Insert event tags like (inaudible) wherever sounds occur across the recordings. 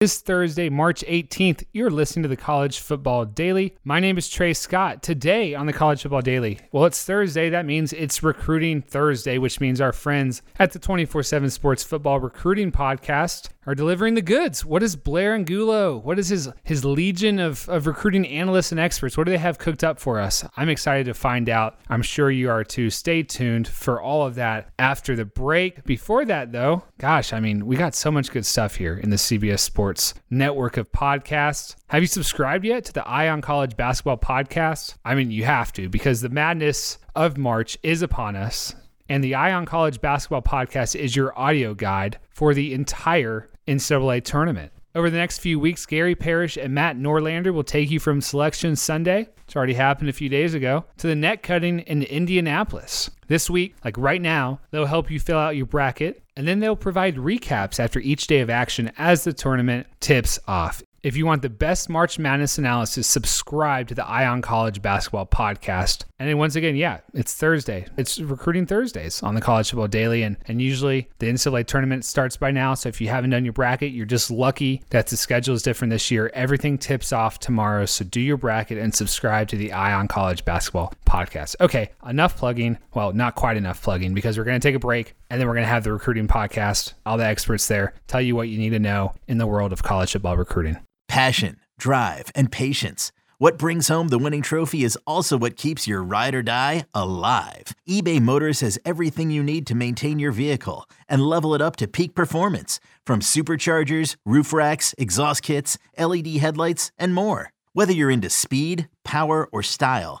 This Thursday, March 18th, you're listening to the College Football Daily. My name is Trey Scott. Today on the College Football Daily, well, it's Thursday. That means it's Recruiting Thursday, which means our friends at the 24 7 Sports Football Recruiting Podcast are delivering the goods. What is Blair Angulo? What is his his legion of, of recruiting analysts and experts? What do they have cooked up for us? I'm excited to find out. I'm sure you are too. Stay tuned for all of that after the break. Before that, though, gosh, I mean, we got so much good stuff here in the CBS Sports network of podcasts. Have you subscribed yet to the Eye on College Basketball podcast? I mean, you have to because the madness of March is upon us. And the Eye on College Basketball podcast is your audio guide for the entire NCAA tournament. Over the next few weeks, Gary Parrish and Matt Norlander will take you from Selection Sunday, which already happened a few days ago, to the net cutting in Indianapolis. This week, like right now, they'll help you fill out your bracket, and then they'll provide recaps after each day of action as the tournament tips off. If you want the best March Madness analysis, subscribe to the Eye on College Basketball Podcast. And then once again, yeah, it's Thursday. It's recruiting Thursdays on the College Football Daily. And, and usually the NCAA tournament starts by now. So if you haven't done your bracket, you're just lucky that the schedule is different this year. Everything tips off tomorrow. So do your bracket and subscribe to the Eye on College Basketball Podcast. Okay, enough plugging. Well, not quite enough plugging because we're going to take a break and then we're going to have the recruiting podcast, all the experts there tell you what you need to know in the world of college football recruiting. Passion, drive, and patience. What brings home the winning trophy is also what keeps your ride or die alive. eBay Motors has everything you need to maintain your vehicle and level it up to peak performance from superchargers, roof racks, exhaust kits, LED headlights, and more. Whether you're into speed, power, or style,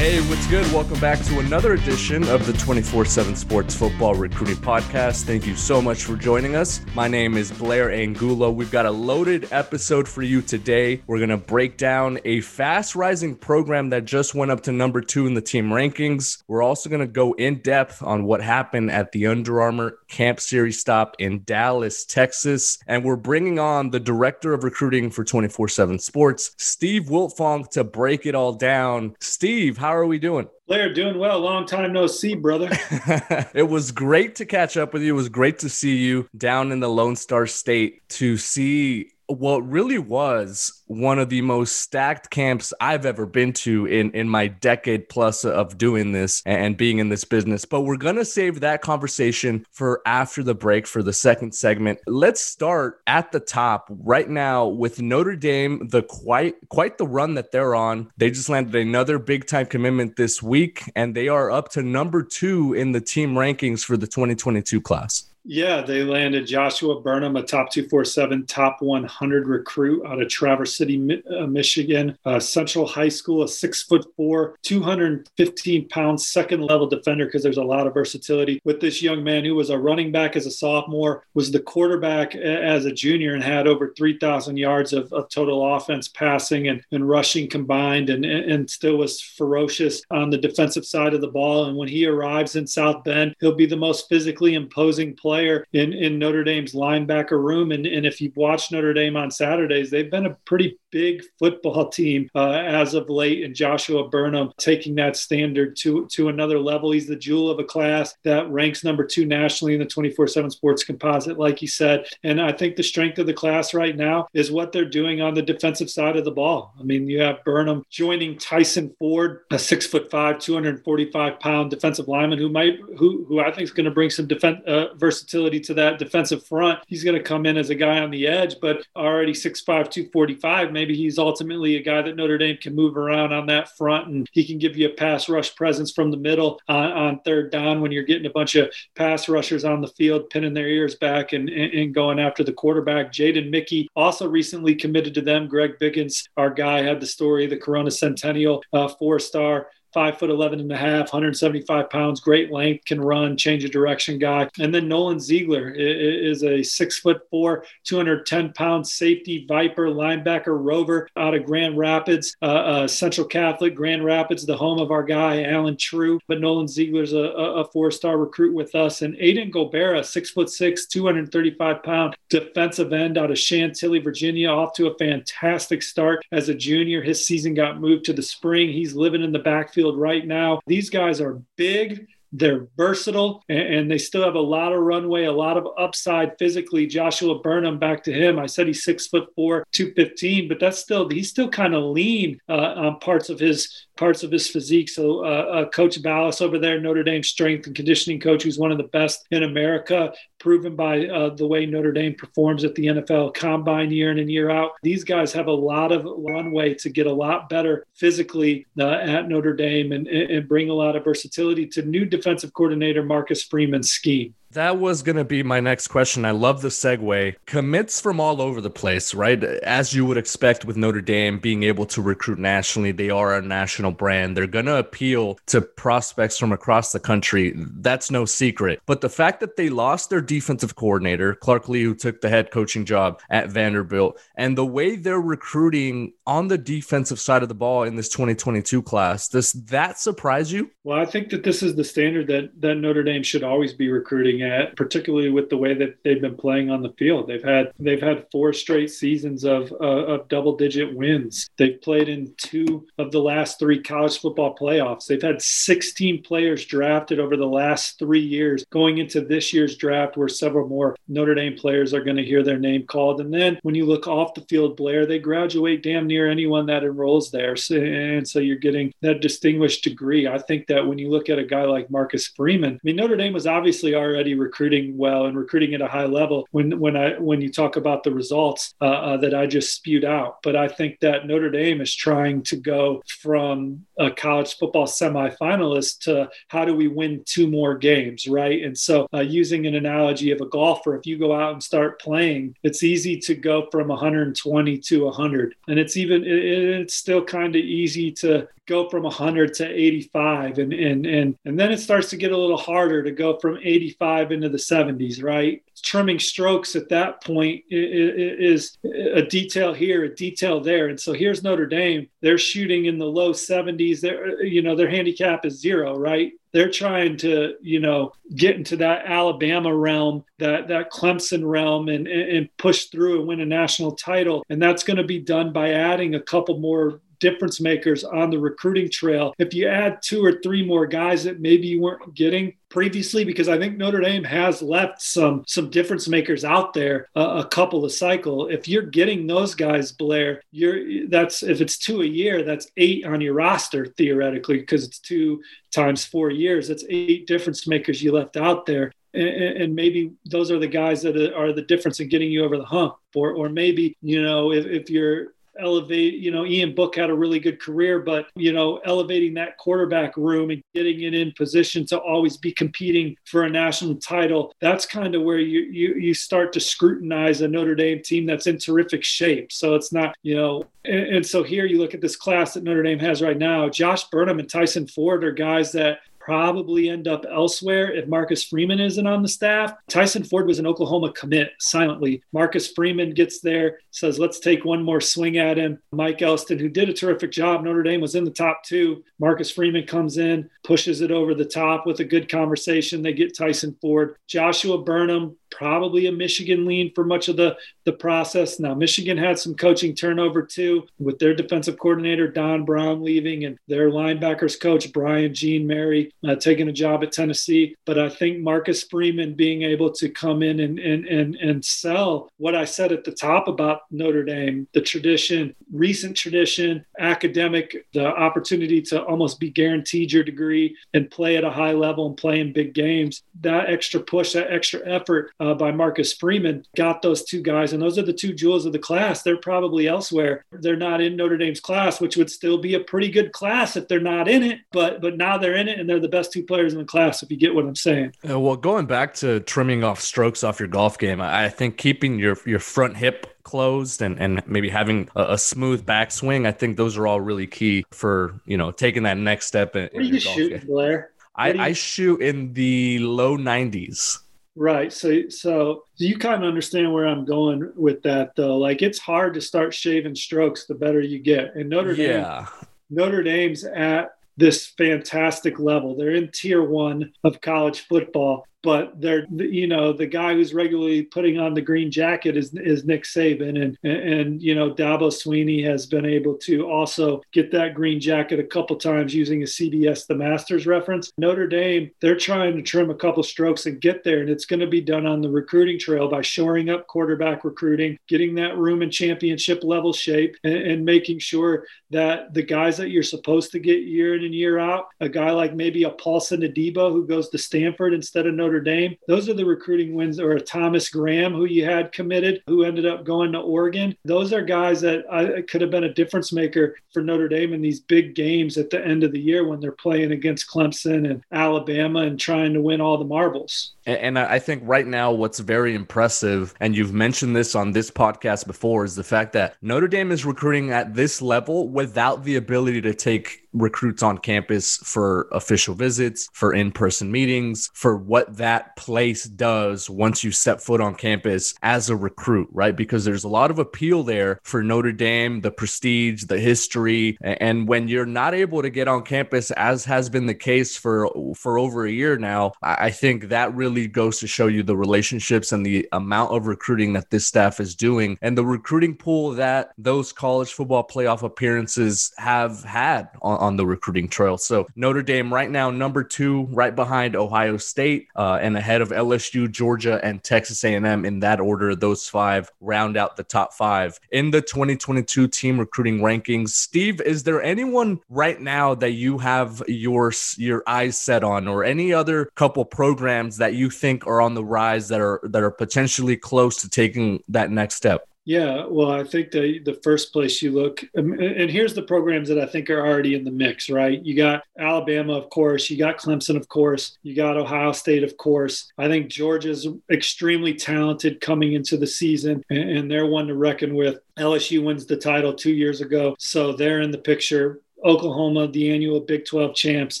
Hey, what's good? Welcome back to another edition of the 24 7 Sports Football Recruiting Podcast. Thank you so much for joining us. My name is Blair Angulo. We've got a loaded episode for you today. We're going to break down a fast rising program that just went up to number two in the team rankings. We're also going to go in depth on what happened at the Under Armour Camp Series stop in Dallas, Texas. And we're bringing on the director of recruiting for 24 7 Sports, Steve Wiltfong, to break it all down. Steve, how are we doing? Blair, doing well. Long time no see, brother. (laughs) it was great to catch up with you. It was great to see you down in the Lone Star State to see what really was one of the most stacked camps I've ever been to in in my decade plus of doing this and being in this business. But we're going to save that conversation for after the break for the second segment. Let's start at the top right now with Notre Dame, the quite quite the run that they're on. They just landed another big time commitment this week and they are up to number 2 in the team rankings for the 2022 class. Yeah, they landed Joshua Burnham, a top 247, top 100 recruit out of Traverse City, uh, Michigan. Uh, Central High School, a six foot four, 215 pound second level defender because there's a lot of versatility with this young man who was a running back as a sophomore, was the quarterback as a junior, and had over 3,000 yards of, of, total offense passing and, and rushing combined, and, and still was ferocious on the defensive side of the ball. And when he arrives in South Bend, he'll be the most physically imposing player player in, in Notre Dame's linebacker room. And, and if you've watched Notre Dame on Saturdays, they've been a pretty big football (laughs) team uh, as of late. And Joshua Burnham taking that standard to, to another level. He's the jewel of a class that ranks number two nationally in the 24 7 sports composite, like you said. And I think the strength of the class right now is what they're doing on the defensive side of the ball. I mean, you have Burnham joining Tyson Ford, a six foot five, 245 pound defensive lineman who might, who, who I think is going to bring some defense uh, versatility to that defensive front. He's going to come in as a guy on the edge, but already 6'5, 245. Maybe he's ultimately a guy that Notre Dame can move around on that front and he can give you a pass rush presence from the middle on, on third down when you're getting a bunch of pass rushers on the field, pinning their ears back and, and, and going after the quarterback. Jaden Mickey also recently committed to them. Greg Biggins, our guy, had the story, the Corona Centennial uh, four star five foot 11 and a half, 175 pounds, great length, can run, change of direction guy. And then Nolan Ziegler is a six foot four, 210 pound safety viper linebacker rover out of Grand Rapids, uh, uh, Central Catholic, Grand Rapids, the home of our guy, Allen Trieu. But Nolan Ziegler's a, a four star recruit with us. And Aiden Gobaira, six foot six, 235 pound defensive end out of Chantilly, Virginia, off to a fantastic start as a junior. His season got moved to the spring. He's living in the backfield field right now. These guys are big. They're versatile and, they still have a lot of runway, a lot of upside physically. Joshua Burnham, back to him. I said he's six foot four, 215, but that's still, he's still kind of lean uh, on parts of his parts of his physique. So, uh, uh, Coach Balis over there, Notre Dame strength and conditioning coach, who's one of the best in America, proven by uh, the way Notre Dame performs at the NFL combine year in and year out. These guys have a lot of runway to get a lot better physically uh, at Notre Dame and, and bring a lot of versatility to new defensive coordinator Marcus Freeman's scheme. That was going to be my next question. I love the segue. Commits from all over the place, right? As you would expect with Notre Dame being able to recruit nationally, they are a national brand. They're going to appeal to prospects from across the country. That's no secret. But the fact that they lost their defensive coordinator, Clark Lea, who took the head coaching job at Vanderbilt, and the way they're recruiting on the defensive side of the ball in this 2022 class, does that surprise you? Well, I think that this is the standard that, that Notre Dame should always be recruiting at, particularly with the way that they've been playing on the field. They've had they've had four straight seasons of uh, of double digit wins. They've played in two of the last three college football playoffs. They've had 16 players drafted over the last three years. Going into this year's draft, where several more Notre Dame players are going to hear their name called. And then when you look off the field, Blair, they graduate damn near anyone that enrolls there. So, and so you're getting that distinguished degree. I think that when you look at a guy like Marcus Freeman, I mean Notre Dame was obviously already recruiting well and recruiting at a high level when when I when you talk about the results uh, uh, that I just spewed out. But I think that Notre Dame is trying to go from a college football semifinalist to how do we win two more games, right? And so, uh, using an analogy of a golfer, if you go out and start playing, it's easy to go from 120 to 100, and it's even it, it's still kind of easy to go from 100 to 85 and and and and then it starts to get a little harder to go from 85 into the 70s right? Trimming strokes at that point is a detail here a detail there. And so here's Notre Dame. They're shooting in the low 70s they're you know their handicap is zero right? They're trying to you know get into that alabama realm that that clemson realm and, and push through and win a national title. And that's going to be done by adding a couple more difference makers on the recruiting trail. If you add two or three more guys that maybe you weren't getting previously, because I think Notre Dame has left some some difference makers out there uh, a couple of cycle. If you're getting those guys, Blair, you're that's if it's two a year, that's eight on your roster theoretically, because it's two times four years. That's eight difference makers you left out there and, maybe those are the guys that are the difference in getting you over the hump or or maybe you know if, if you're elevate, you know, Ian Book had a really good career, but, you know, elevating that quarterback room and getting it in position to always be competing for a national title, that's kind of where you, you, you start to scrutinize a Notre Dame team that's in terrific shape. So it's not, you know, and, and so here you look at this class that Notre Dame has right now. Josh Burnham and Tyson Ford are guys that probably end up elsewhere if Marcus Freeman isn't on the staff. Tyson Ford was an Oklahoma commit silently. Marcus Freeman gets there, says, let's take one more swing at him. Mike Elston, who did a terrific job, Notre Dame was in the top two. Marcus Freeman comes in, pushes it over the top with a good conversation. They get Tyson Ford. Joshua Burnham probably a Michigan lean for much of the, the process. Now, Michigan had some coaching turnover too, with their defensive coordinator, Don Brown, leaving and their linebackers coach, Brian Jean Mary, uh, taking a job at Tennessee. But I think Marcus Freeman being able to come in and, and, and, and sell what I said at the top about Notre Dame, the tradition, recent tradition, academic, the opportunity to almost be guaranteed your degree and play at a high level and play in big games. That extra push, that extra effort uh, by Marcus Freeman got those two guys. And those are the two jewels of the class. They're probably elsewhere. They're not in Notre Dame's class, which would still be a pretty good class if they're not in it. But but now they're in it and they're the best two players in the class, if you get what I'm saying. Uh, well, going back to trimming off strokes off your golf game, I think keeping your, your front hip closed and, and maybe having a, a, smooth backswing. I think those are all really key for, you know, taking that next step. In, what are you shooting, Blair? I, you... I shoot in the low 90s. Right. So, so you kind of understand where I'm going with that, though. Like, it's hard to start shaving strokes the better you get. And Notre Dame. Notre Dame's at this fantastic level. They're in tier one of college football but they're you know the guy who's regularly putting on the green jacket is is Nick Saban and and you know Dabo Swinney has been able to also get that green jacket a couple times using a CBS the Masters reference. Notre Dame they're trying to trim a couple strokes and get there and it's going to be done on the recruiting trail by shoring up quarterback recruiting, getting that room in championship level shape and, and making sure that the guys that you're supposed to get year in and year out, a guy like maybe a Paulson Adebo who goes to Stanford instead of Notre Notre Dame. Those are the recruiting wins, or Thomas Graham, who you had committed, who ended up going to Oregon. Those are guys that I, could have been a difference maker for Notre Dame in these big games at the end of the year when they're playing against Clemson and Alabama and trying to win all the marbles. And I think right now, what's very impressive, and you've mentioned this on this podcast before, is the fact that Notre Dame is recruiting at this level without the ability to take recruits on campus for official visits, for in person meetings, for what that place does once you step foot on campus as a recruit, right? Because there's a lot of appeal there for Notre Dame, the prestige, the history. And when you're not able to get on campus, as has been the case for, for over a year now, I think that really goes to show you the relationships and the amount of recruiting that this staff is doing and the recruiting pool that those college football playoff appearances have had on, on the recruiting trail. So Notre Dame right now, number two, right behind Ohio State uh, and ahead of LSU, Georgia, and Texas A&M in that order. Those five round out the top five in the 2022 team recruiting rankings. Steve, is there anyone right now that you have your your eyes set on, or any other couple programs that you think are on the rise that are that are potentially close to taking that next step? Yeah, well, I think the the first place you look, um, and here's the programs that I think are already in the mix, right? You got Alabama, of course, you got Clemson, of course, you got Ohio State, of course. I think Georgia's extremely talented coming into the season, and they're one to reckon with. LSU wins the title two years ago, so they're in the picture. Oklahoma, the annual Big 12 champs.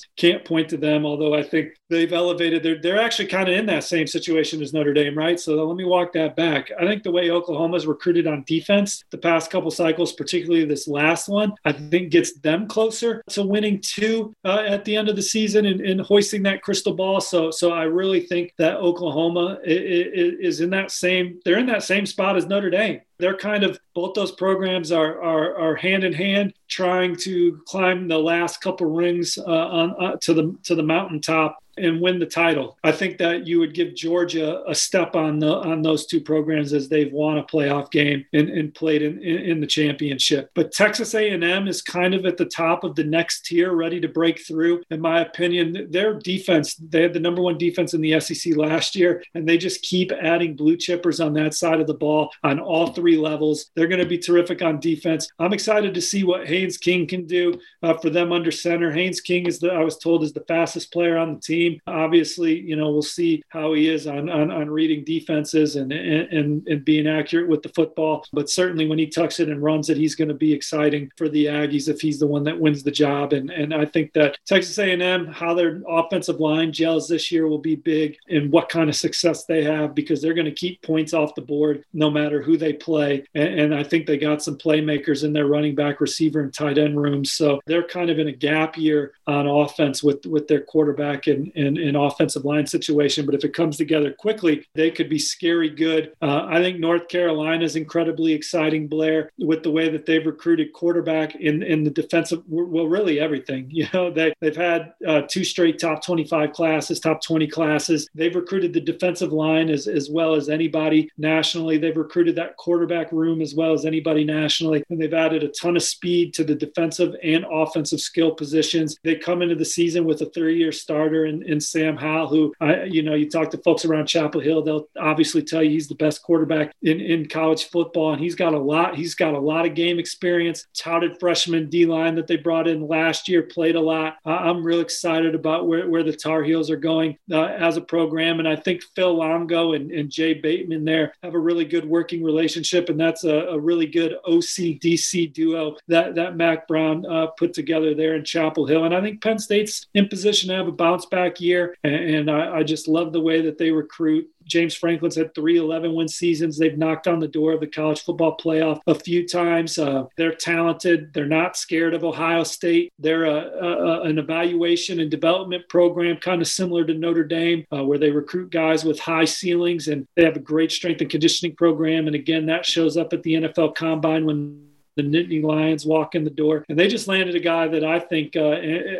Can't point to them, although I think they've elevated. They're, they're actually kind of in that same situation as Notre Dame, right? So let me walk that back. I think the way Oklahoma's recruited on defense the past couple cycles, particularly this last one, I think gets them closer to winning two uh, at the end of the season and, and, hoisting that crystal ball. So, so I really think that Oklahoma is in that same. They're in that same spot as Notre Dame they're kind of both those programs are are, are hand in hand trying to climb the last couple rings uh, on uh, to the to the mountaintop and win the title. I think that you would give Georgia a step on the on those two programs as they've won a playoff game and, and played in, in, in the championship. But Texas A&M is kind of at the top of the next tier, ready to break through. In my opinion, their defense, they had the number one defense in the SEC last year, and they just keep adding blue chippers on that side of the ball on all three levels. They're going to be terrific on defense. I'm excited to see what Haynes King can do uh, for them under center. Haynes King is the I was told is the fastest player on the team team. Obviously, you know, we'll see how he is on, on, on reading defenses and, and, and being accurate with the football. But certainly when he tucks it and runs it, he's going to be exciting for the Aggies if he's the one that wins the job. And, and I think that Texas A&M, how their offensive line gels this year will be big and what kind of success they have because they're going to keep points off the board no matter who they play. And, and I think they got some playmakers in their running back, receiver, and tight end rooms. So they're kind of in a gap year on offense with, with their quarterback and, and, and offensive line situation. But if it comes together quickly, they could be scary good. Uh, I think North Carolina is incredibly exciting, Blair, with the way that they've recruited quarterback in, in the defensive, well, really everything. (laughs) You know, they, they've had uh, two straight top 25 classes, top 20 classes. They've recruited the defensive line as, as well as anybody nationally. They've recruited that quarterback room as well as anybody nationally. And they've added a ton of speed to the defensive and offensive skill positions. They come into the season with a three year starter in, in Sam Howell, who, I, you know, you talk to folks around Chapel Hill, they'll obviously tell you he's the best quarterback in, in college football. And he's got a lot, he's got a lot of game experience, touted freshman D line that they brought in last year, played a lot. I'm real excited about where, where the Tar Heels are going uh, as a program. And I think Phil Longo and, and Jay Bateman there have a really good working relationship. And that's a, a really good OCDC duo that, that Mack Brown uh, put together there in Chapel Hill. And I think Penn State's in position to have a bounce back year. And, and I, I just love the way that they recruit. James Franklin's had three 11 win seasons. They've knocked on the door of the college football playoff a few times. Uh, they're talented. They're not scared of Ohio State. They're a, a, an evaluation and development program, kind of similar to Notre Dame, uh, where they recruit guys with high ceilings and they have a great strength and conditioning program. And again, that shows up at the NFL combine when the Nittany Lions walk in the door, and they just landed a guy that I think uh,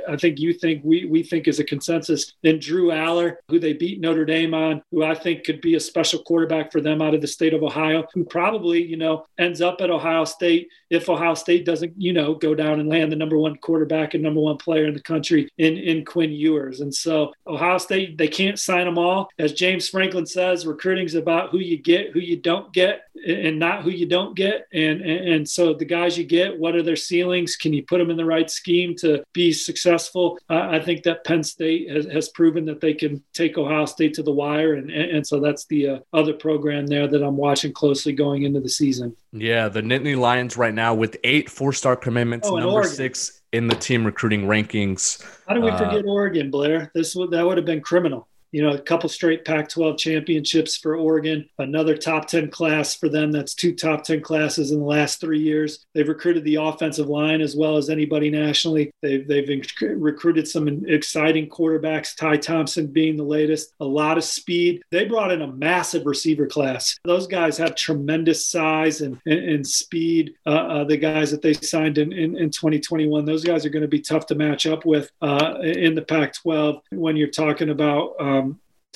I think you think we we think is a consensus. Then Drew Allar, who they beat Notre Dame on, who I think could be a special quarterback for them out of the state of Ohio, who probably you know ends up at Ohio State if Ohio State doesn't you know go down and land the number one quarterback and number one player in the country in in Quinn Ewers. And so Ohio State they can't sign them all, as James Franklin says. Recruiting is about who you get, who you don't get, and not who you don't get. And and, and so the guys you get, what are their ceilings? Can you put them in the right scheme to be successful? I think that Penn State has, has, proven that they can take Ohio State to the wire. And, and so that's the uh, other program there that I'm watching closely going into the season. Yeah, the Nittany Lions right now with eight four star commitments, oh, number six in the team recruiting rankings. How do we forget uh, Oregon, Blair? This would that would have been criminal you know, a couple straight Pac 12 championships for Oregon, another top 10 class for them. That's two top 10 classes in the last three years. They've recruited the offensive line as well as anybody nationally. They've, they've recruited some exciting quarterbacks, Ty Thompson being the latest, a lot of speed. They brought in a massive receiver class. Those guys have tremendous size and, and, and speed. Uh, uh, the guys that they signed in, in, in, 2021, those guys are going to be tough to match up with uh, in the Pac 12 when you're talking about. Um,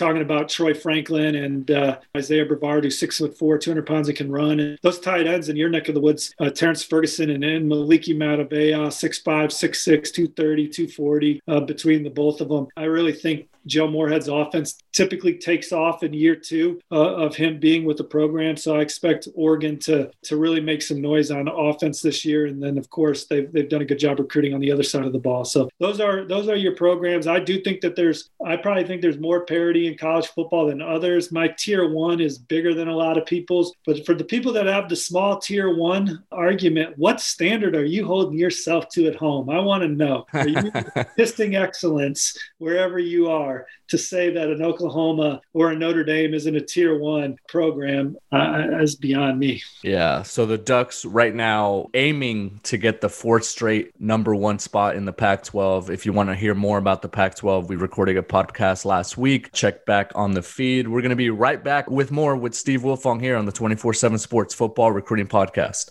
talking about Troy Franklin and uh, Isaiah Brevard, who's six foot four, 200 pounds, and can run. And those tight ends in your neck of the woods, uh, Terrence Ferguson and, and Moliki Matavao, 6'5, 6'6, 230, 240 uh, between the both of them. I really think Joe Moorhead's offense typically takes off in year two uh, of him being with the program. So I expect Oregon to to really make some noise on offense this year. And then of course they've they've done a good job recruiting on the other side of the ball. So those are those are your programs. I do think that there's I probably think there's more parity in college football than others. My tier one is bigger than a lot of people's, but for the people that have the small tier one argument, what standard are you holding yourself to at home? I want to know. Are you (laughs) testing excellence wherever you are? To say that an Oklahoma or a Notre Dame isn't a tier one program uh, is beyond me. Yeah. So the Ducks right now aiming to get the fourth straight number one spot in the Pac 12. If you want to hear more about the Pac 12, we recorded a podcast last week. Check back on the feed. We're going to be right back with more with Steve Wiltfong here on the 24 7 Sports Football Recruiting Podcast.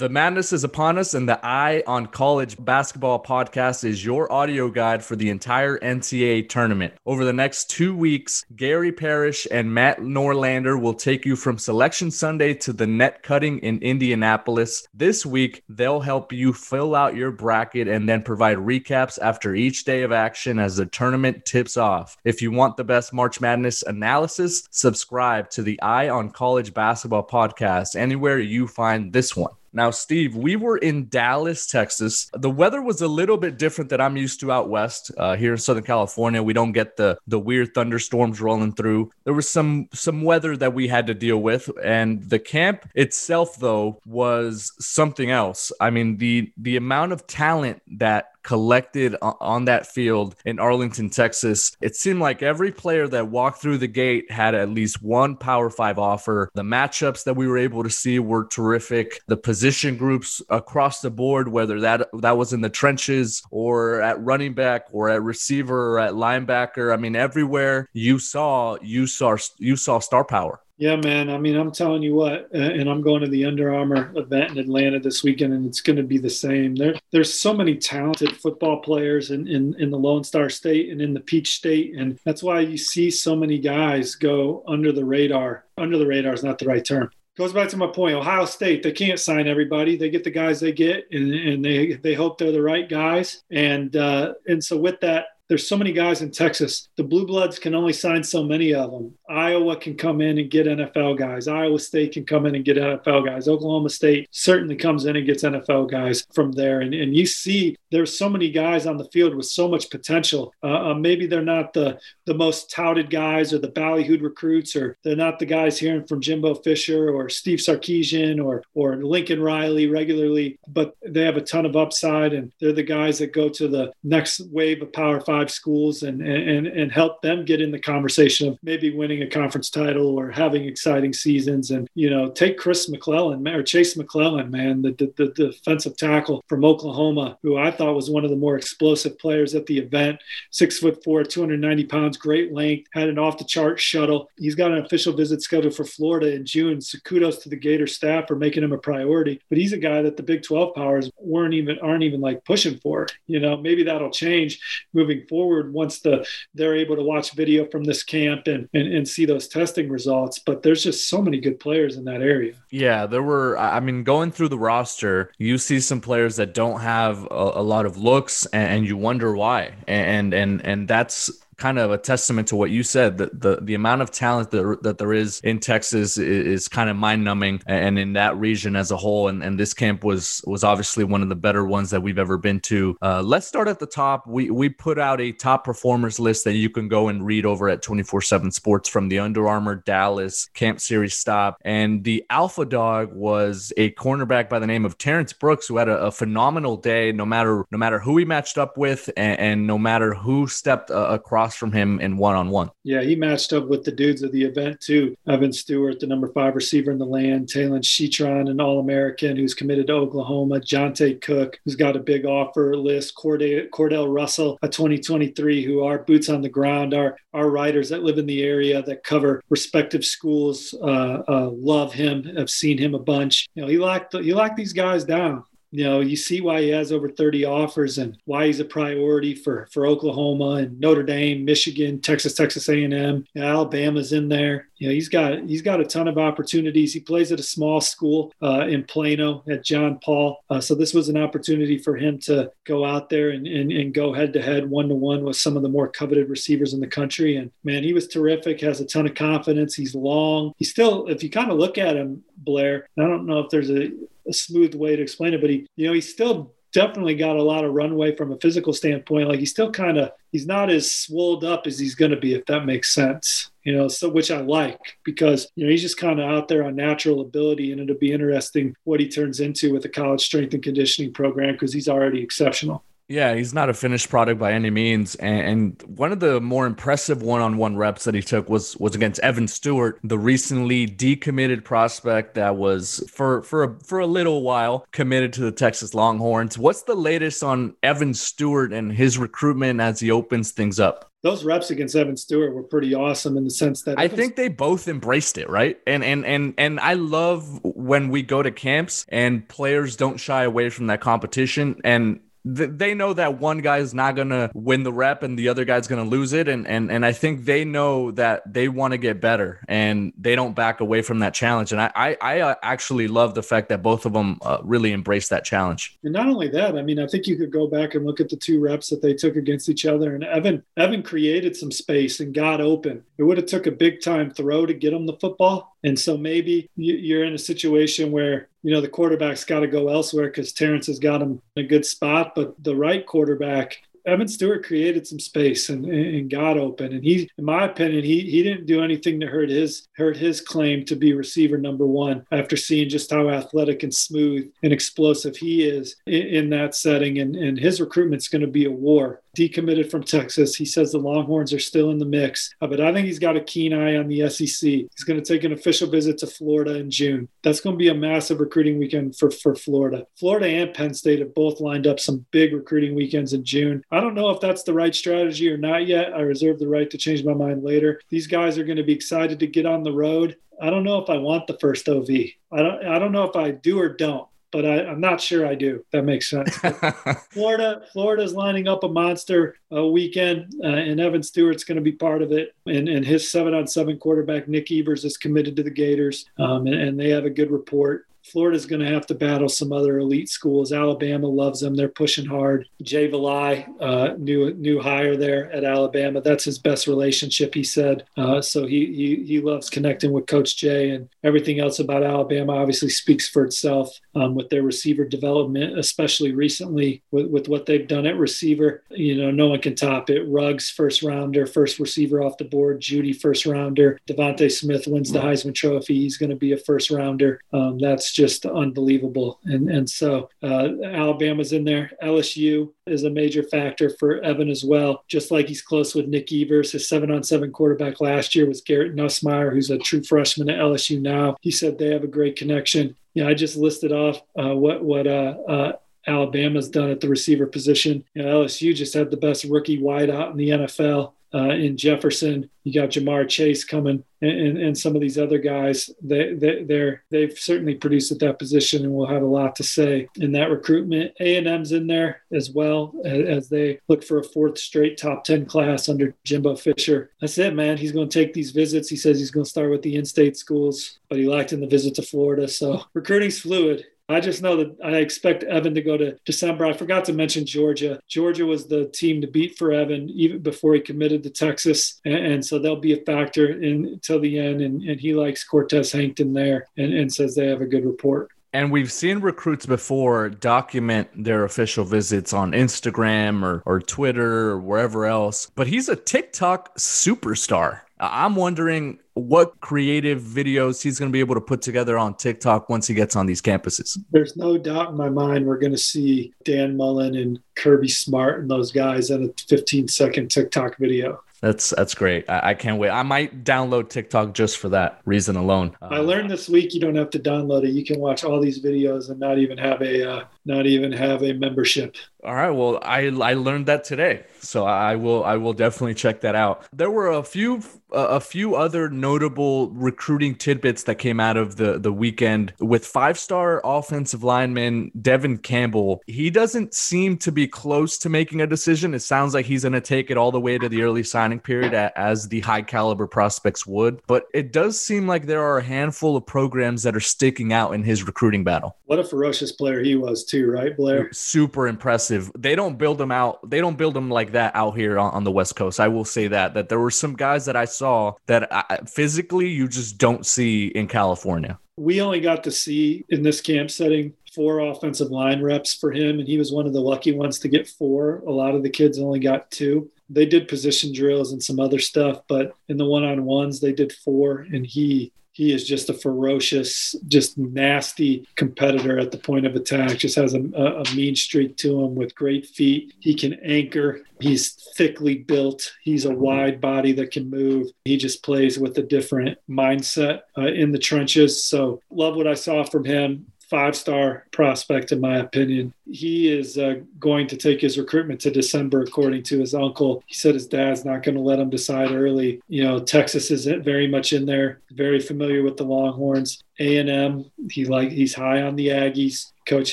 The madness is upon us, and the Eye on College Basketball podcast is your audio guide for the entire NCAA tournament. Over the next two weeks, Gary Parrish and Matt Norlander will take you from Selection Sunday to the net cutting in Indianapolis. This week, they'll help you fill out your bracket and then provide recaps after each day of action as the tournament tips off. If you want the best March Madness analysis, subscribe to the Eye on College Basketball podcast anywhere you find this one. Now, Steve, we were in Dallas, Texas. The weather was a little bit different than I'm used to out west. Uh, here in Southern California, we don't get the the weird thunderstorms rolling through. There was some some weather that we had to deal with, and the camp itself, though, was something else. I mean, the the amount of talent that collected on that field in Arlington, Texas. It seemed like every player that walked through the gate had at least one Power Five offer. The matchups that we were able to see were terrific. The position groups across the board, whether that that was in the trenches or at running back or at receiver or at linebacker, I mean, everywhere you saw you saw you saw star power. Yeah, man. I mean, I'm telling you what, uh, and I'm going to the Under Armour event in Atlanta this weekend, and it's going to be the same. There, there's so many talented football players in, in, in the Lone Star State and in the Peach State, and that's why you see so many guys go under the radar. Under the radar is not the right term. Goes back to my point. Ohio State, they can't sign everybody. They get the guys they get, and, and they they hope they're the right guys. And uh, and so with that, there's so many guys in Texas. The Blue Bloods can only sign so many of them. Iowa can come in and get NFL guys. Iowa State can come in and get NFL guys. Oklahoma State certainly comes in and gets NFL guys from there. And, and you see there's so many guys on the field with so much potential. Uh, uh, maybe they're not the, the most touted guys or the ballyhooed recruits, or they're not the guys hearing from Jimbo Fisher or Steve Sarkisian or, or Lincoln Riley regularly, but they have a ton of upside. And they're the guys that go to the next wave of Power Five five schools and, and, and help them get in the conversation of maybe winning a conference title or having exciting seasons. And, you know, take Chris McClellan or Chase McClellan, man, the, the, the defensive tackle from Oklahoma, who I thought was one of the more explosive players at the event. Six foot four, 290 pounds, great length, had an off the chart shuttle. He's got an official visit scheduled for Florida in June. So kudos to the Gator staff for making him a priority. But he's a guy that the Big 12 powers weren't even aren't even like pushing for. You know, maybe that'll change moving forward once the they're able to watch video from this camp and, and, and see those testing results. But there's just so many good players in that area. Yeah, there were. I mean, going through the roster, you see some players that don't have a, a lot of looks, and, and, you wonder why. And and and that's kind of a testament to what you said that the, the amount of talent that, that there is in Texas is, is kind of mind numbing and in that region as a whole. And, and this camp was was obviously one of the better ones that we've ever been to. Uh, let's start at the top. We, we put out a top performers list that you can go and read over at 24 7 Sports from the Under Armour Dallas Camp Series stop. And the alpha dog was a cornerback by the name of Terrence Brooks, who had a, a phenomenal day no matter no matter who he matched up with and, and no matter who stepped uh, across from him in one on one. Yeah, he matched up with the dudes of the event too. Evan Stewart, the number five receiver in the land, Talyn Shettron, an All American who's committed to Oklahoma, Johntay Cook, who's got a big offer list, Cordale, Cordale Russell, a 2023, who are boots on the ground, our, our writers that live in the area that cover respective schools uh, uh, love him, have seen him a bunch. You know, he locked, he locked these guys down you know, you see why he has over 30 offers and why he's a priority for for Oklahoma and Notre Dame, Michigan, Texas, Texas A&M, Alabama's in there. You know, he's got he's got a ton of opportunities. He plays at a small school uh, in Plano at John Paul, uh, so this was an opportunity for him to go out there and and, and go head to head, one to one with some of the more coveted receivers in the country. And man, he was terrific. Has a ton of confidence. He's long. He's still, if you kind of look at him, Blair. I don't know if there's a a smooth way to explain it, but he, you know, he still definitely got a lot of runway from a physical standpoint. Like he's still kind of, he's not as swolled up as he's going to be, if that makes sense, you know, so which I like because, you know, he's just kind of out there on natural ability and it'll be interesting what he turns into with the college strength and conditioning program because he's already exceptional. Yeah, he's not a finished product by any means. And, and one of the more impressive one-on-one reps that he took was was against Evan Stewart, the recently decommitted prospect that was for for a, for a little while committed to the Texas Longhorns. What's the latest on Evan Stewart and his recruitment as he opens things up? those reps against Evan Stewart were pretty awesome in the sense that I think they both embraced it, right? And and and and I love when we go to camps and players don't shy away from that competition and they know that one guy is not going to win the rep and the other guy's going to lose it and and and I think they know that they want to get better and they don't back away from that challenge and I I, I uh, actually love the fact that both of them uh, really embrace that challenge. And not only that, I mean I think you could go back and look at the two reps that they took against each other and Evan Evan created some space and got open. It would have took a big time throw to get him the football and so maybe you're in a situation where you know the quarterback's got to go elsewhere because Terrence has got him in a good spot, but the right quarterback Evan Stewart created some space and, and got open. And he, in my opinion, he he didn't do anything to hurt his hurt his claim to be receiver number one after seeing just how athletic and smooth and explosive he is in, in that setting. And, and his recruitment's going to be a war decommitted from Texas. He says the Longhorns are still in the mix, uh, but I think he's got a keen eye on the SEC. He's going to take an official visit to Florida in June. That's going to be a massive recruiting weekend for, for Florida. Florida and Penn State have both lined up some big recruiting weekends in June. I don't know if that's the right strategy or not yet. I reserve the right to change my mind later. These guys are going to be excited to get on the road. I don't know if I want the first OV. I don't I don't know if I do or don't but I, am not sure I do. That makes sense. (laughs) Florida, Florida is lining up a monster uh, weekend, uh, and Evan Stewart's going to be part of it. And, and his seven on seven quarterback Nick Evers is committed to the Gators, um, and, and, they have a good report. Florida's going to have to battle some other elite schools. Alabama loves them; they're pushing hard. Jay Valai, uh, new new hire there at Alabama. That's his best relationship, he said. Uh, so he, he he loves connecting with Coach Jay, and everything else about Alabama obviously speaks for itself um, with their receiver development, especially recently with, with what they've done at receiver. You know, no one can top it. Ruggs first rounder, first receiver off the board. Jeudy, first rounder. DeVonta Smith wins the Heisman Trophy. He's going to be a first rounder. Um, that's just unbelievable. And and so uh, Alabama's in there. LSU is a major factor for Evan as well. Just like he's close with Nick Evers, his seven on seven quarterback last year was Garrett Nussmeier, who's a true freshman at LSU now. He said they have a great connection. Yeah, I just listed off uh, what what uh, uh, Alabama's done at the receiver position. You know, LSU just had the best rookie wideout in the NFL uh, in Jefferson. You got Ja'Marr Chase coming, and, and, and, some of these other guys. They they they've certainly produced at that position, and will have a lot to say in that recruitment. A and M's in there as well as, as they look for a fourth straight top ten class under Jimbo Fisher. That's it, man. He's going to take these visits. He says he's going to start with the in-state schools, but he liked in the visit to Florida. So recruiting's fluid. I just know that I expect Evan to go to December. I forgot to mention Georgia. Georgia was the team to beat for Evan even before he committed to Texas. And, and so they'll be a factor until the end. And, and he likes Cortez Hankton there and, and says they have a good report. And we've seen recruits before document their official visits on Instagram or, or Twitter or wherever else. But he's a TikTok superstar. I'm wondering what creative videos he's going to be able to put together on TikTok once he gets on these campuses. There's no doubt in my mind we're going to see Dan Mullen and Kirby Smart and those guys in a 15 second TikTok video. That's that's great. I, I, can't wait. I might download TikTok just for that reason alone. I learned this week you don't have to download it. You can watch all these videos and not even have a uh, not even have a membership. All right. Well, I I learned that today, so I will I will definitely check that out. There were a few a few other notable recruiting tidbits that came out of the the weekend with five star offensive lineman Devon Campbell. He doesn't seem to be close to making a decision. It sounds like he's going to take it all the way to the early signing period as the high caliber prospects would. But it does seem like there are a handful of programs that are sticking out in his recruiting battle. What a ferocious player he was too, right, Blair? Super impressive. They don't build them out. They don't build them like that out here on, on the West Coast. I will say that that there were some guys that I saw that I, physically you just don't see in California. We only got to see in this camp setting four offensive line reps for him, and he was one of the lucky ones to get four. A lot of the kids only got two. They did position drills and some other stuff, but in the one on ones, they did four, and he he is just a ferocious, just nasty competitor at the point of attack. Just has a, a mean streak to him with great feet. He can anchor. He's thickly built. He's a wide body that can move. He just plays with a different mindset uh, in the trenches. So, love what I saw from him five star prospect, in my opinion. He is uh, going to take his recruitment to December, according to his uncle. He said his dad's not going to let him decide early. You know, Texas is very much in there, very familiar with the Longhorns. A&M, he like he's high on the Aggies. Coach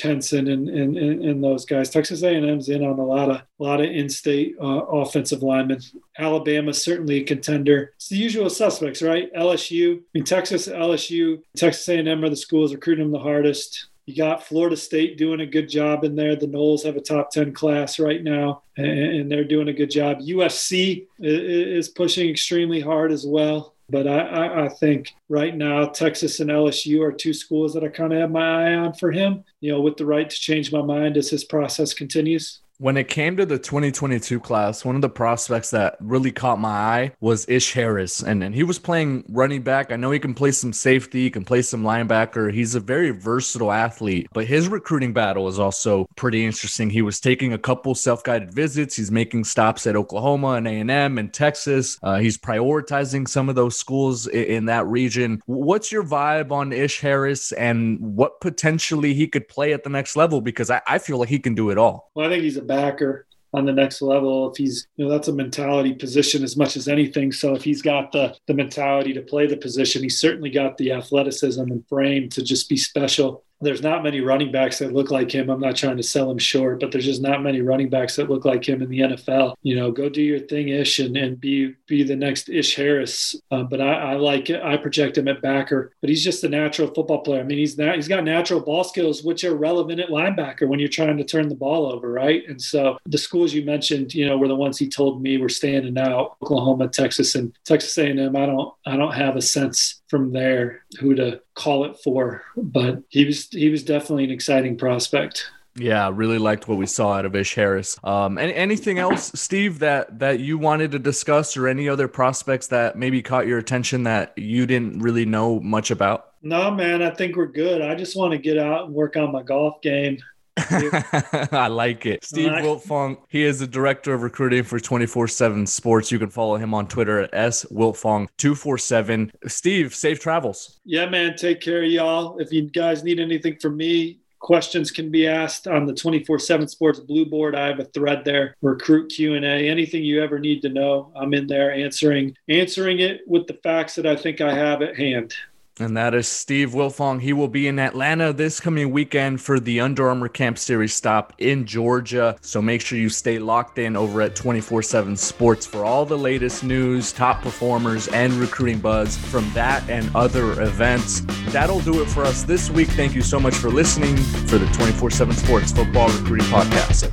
Henson and, and, and, those guys. Texas A&M's in on a lot of a lot of in-state uh, offensive linemen. Alabama certainly a contender. It's the usual suspects, right? LSU. I mean, Texas, LSU, Texas A&M are the schools recruiting them the hardest. You got Florida State doing a good job in there. The Noles have a top 10 class right now, and they're doing a good job. USC is pushing extremely hard as well. But I, I, think right now Texas and LSU are two schools that I kind of have my eye on for him. You know, with the right to change my mind as his process continues. When it came to the 2022 class, one of the prospects that really caught my eye was Ish Harris. And, and he was playing running back. I know he can play some safety, he can play some linebacker. He's a very versatile athlete, but his recruiting battle is also pretty interesting. He was taking a couple self-guided visits. He's making stops at Oklahoma and A&M and Texas. Uh, he's prioritizing some of those schools in, in that region. What's your vibe on Ish Harris and what potentially he could play at the next level? Because I, I feel like he can do it all. Well, I think he's a backer on the next level if he's you know that's a mentality position as much as anything. So if he's got the the mentality to play the position he's certainly got the athleticism and frame to just be special there's not many running backs that look like him. I'm not trying to sell him short, but there's just not many running backs that look like him in the NFL. You know, go do your thing, Ish, and, and be be the next Ish Harris. Uh, but I, I, like it. I project him at backer, but he's just a natural football player. I mean, he's not, he's got natural ball skills, which are relevant at linebacker when you're trying to turn the ball over, right? And so the schools you mentioned, you know, were the ones he told me were standing out: Oklahoma, Texas, and Texas A&M. I don't I don't have a sense from there who to call it for, but he was he was definitely an exciting prospect. Yeah, really liked what we saw out of Ish Harris. Um, and anything else, Steve, that that you wanted to discuss, or any other prospects that maybe caught your attention that you didn't really know much about? No, man, I think we're good. I just want to get out and work on my golf game. (laughs) I like it. Steve right. Wiltfong, he is the director of recruiting for 24 7 Sports. You can follow him on Twitter at S Wiltfong247. Steve, safe travels. Yeah, man. Take care, y'all. If you guys need anything from me, questions can be asked on the 24/7 Sports Blue Board. I have a thread there, recruit Q&A. Anything you ever need to know, I'm in there answering answering it with the facts that I think I have at hand. And that is Steve Wiltfong. He will be in Atlanta this coming weekend for the Under Armour Camp Series stop in Georgia. So make sure you stay locked in over at 24 7 Sports for all the latest news, top performers, and recruiting buzz from that and other events. That'll do it for us this week. Thank you so much for listening for the 24 7 Sports Football Recruiting Podcast.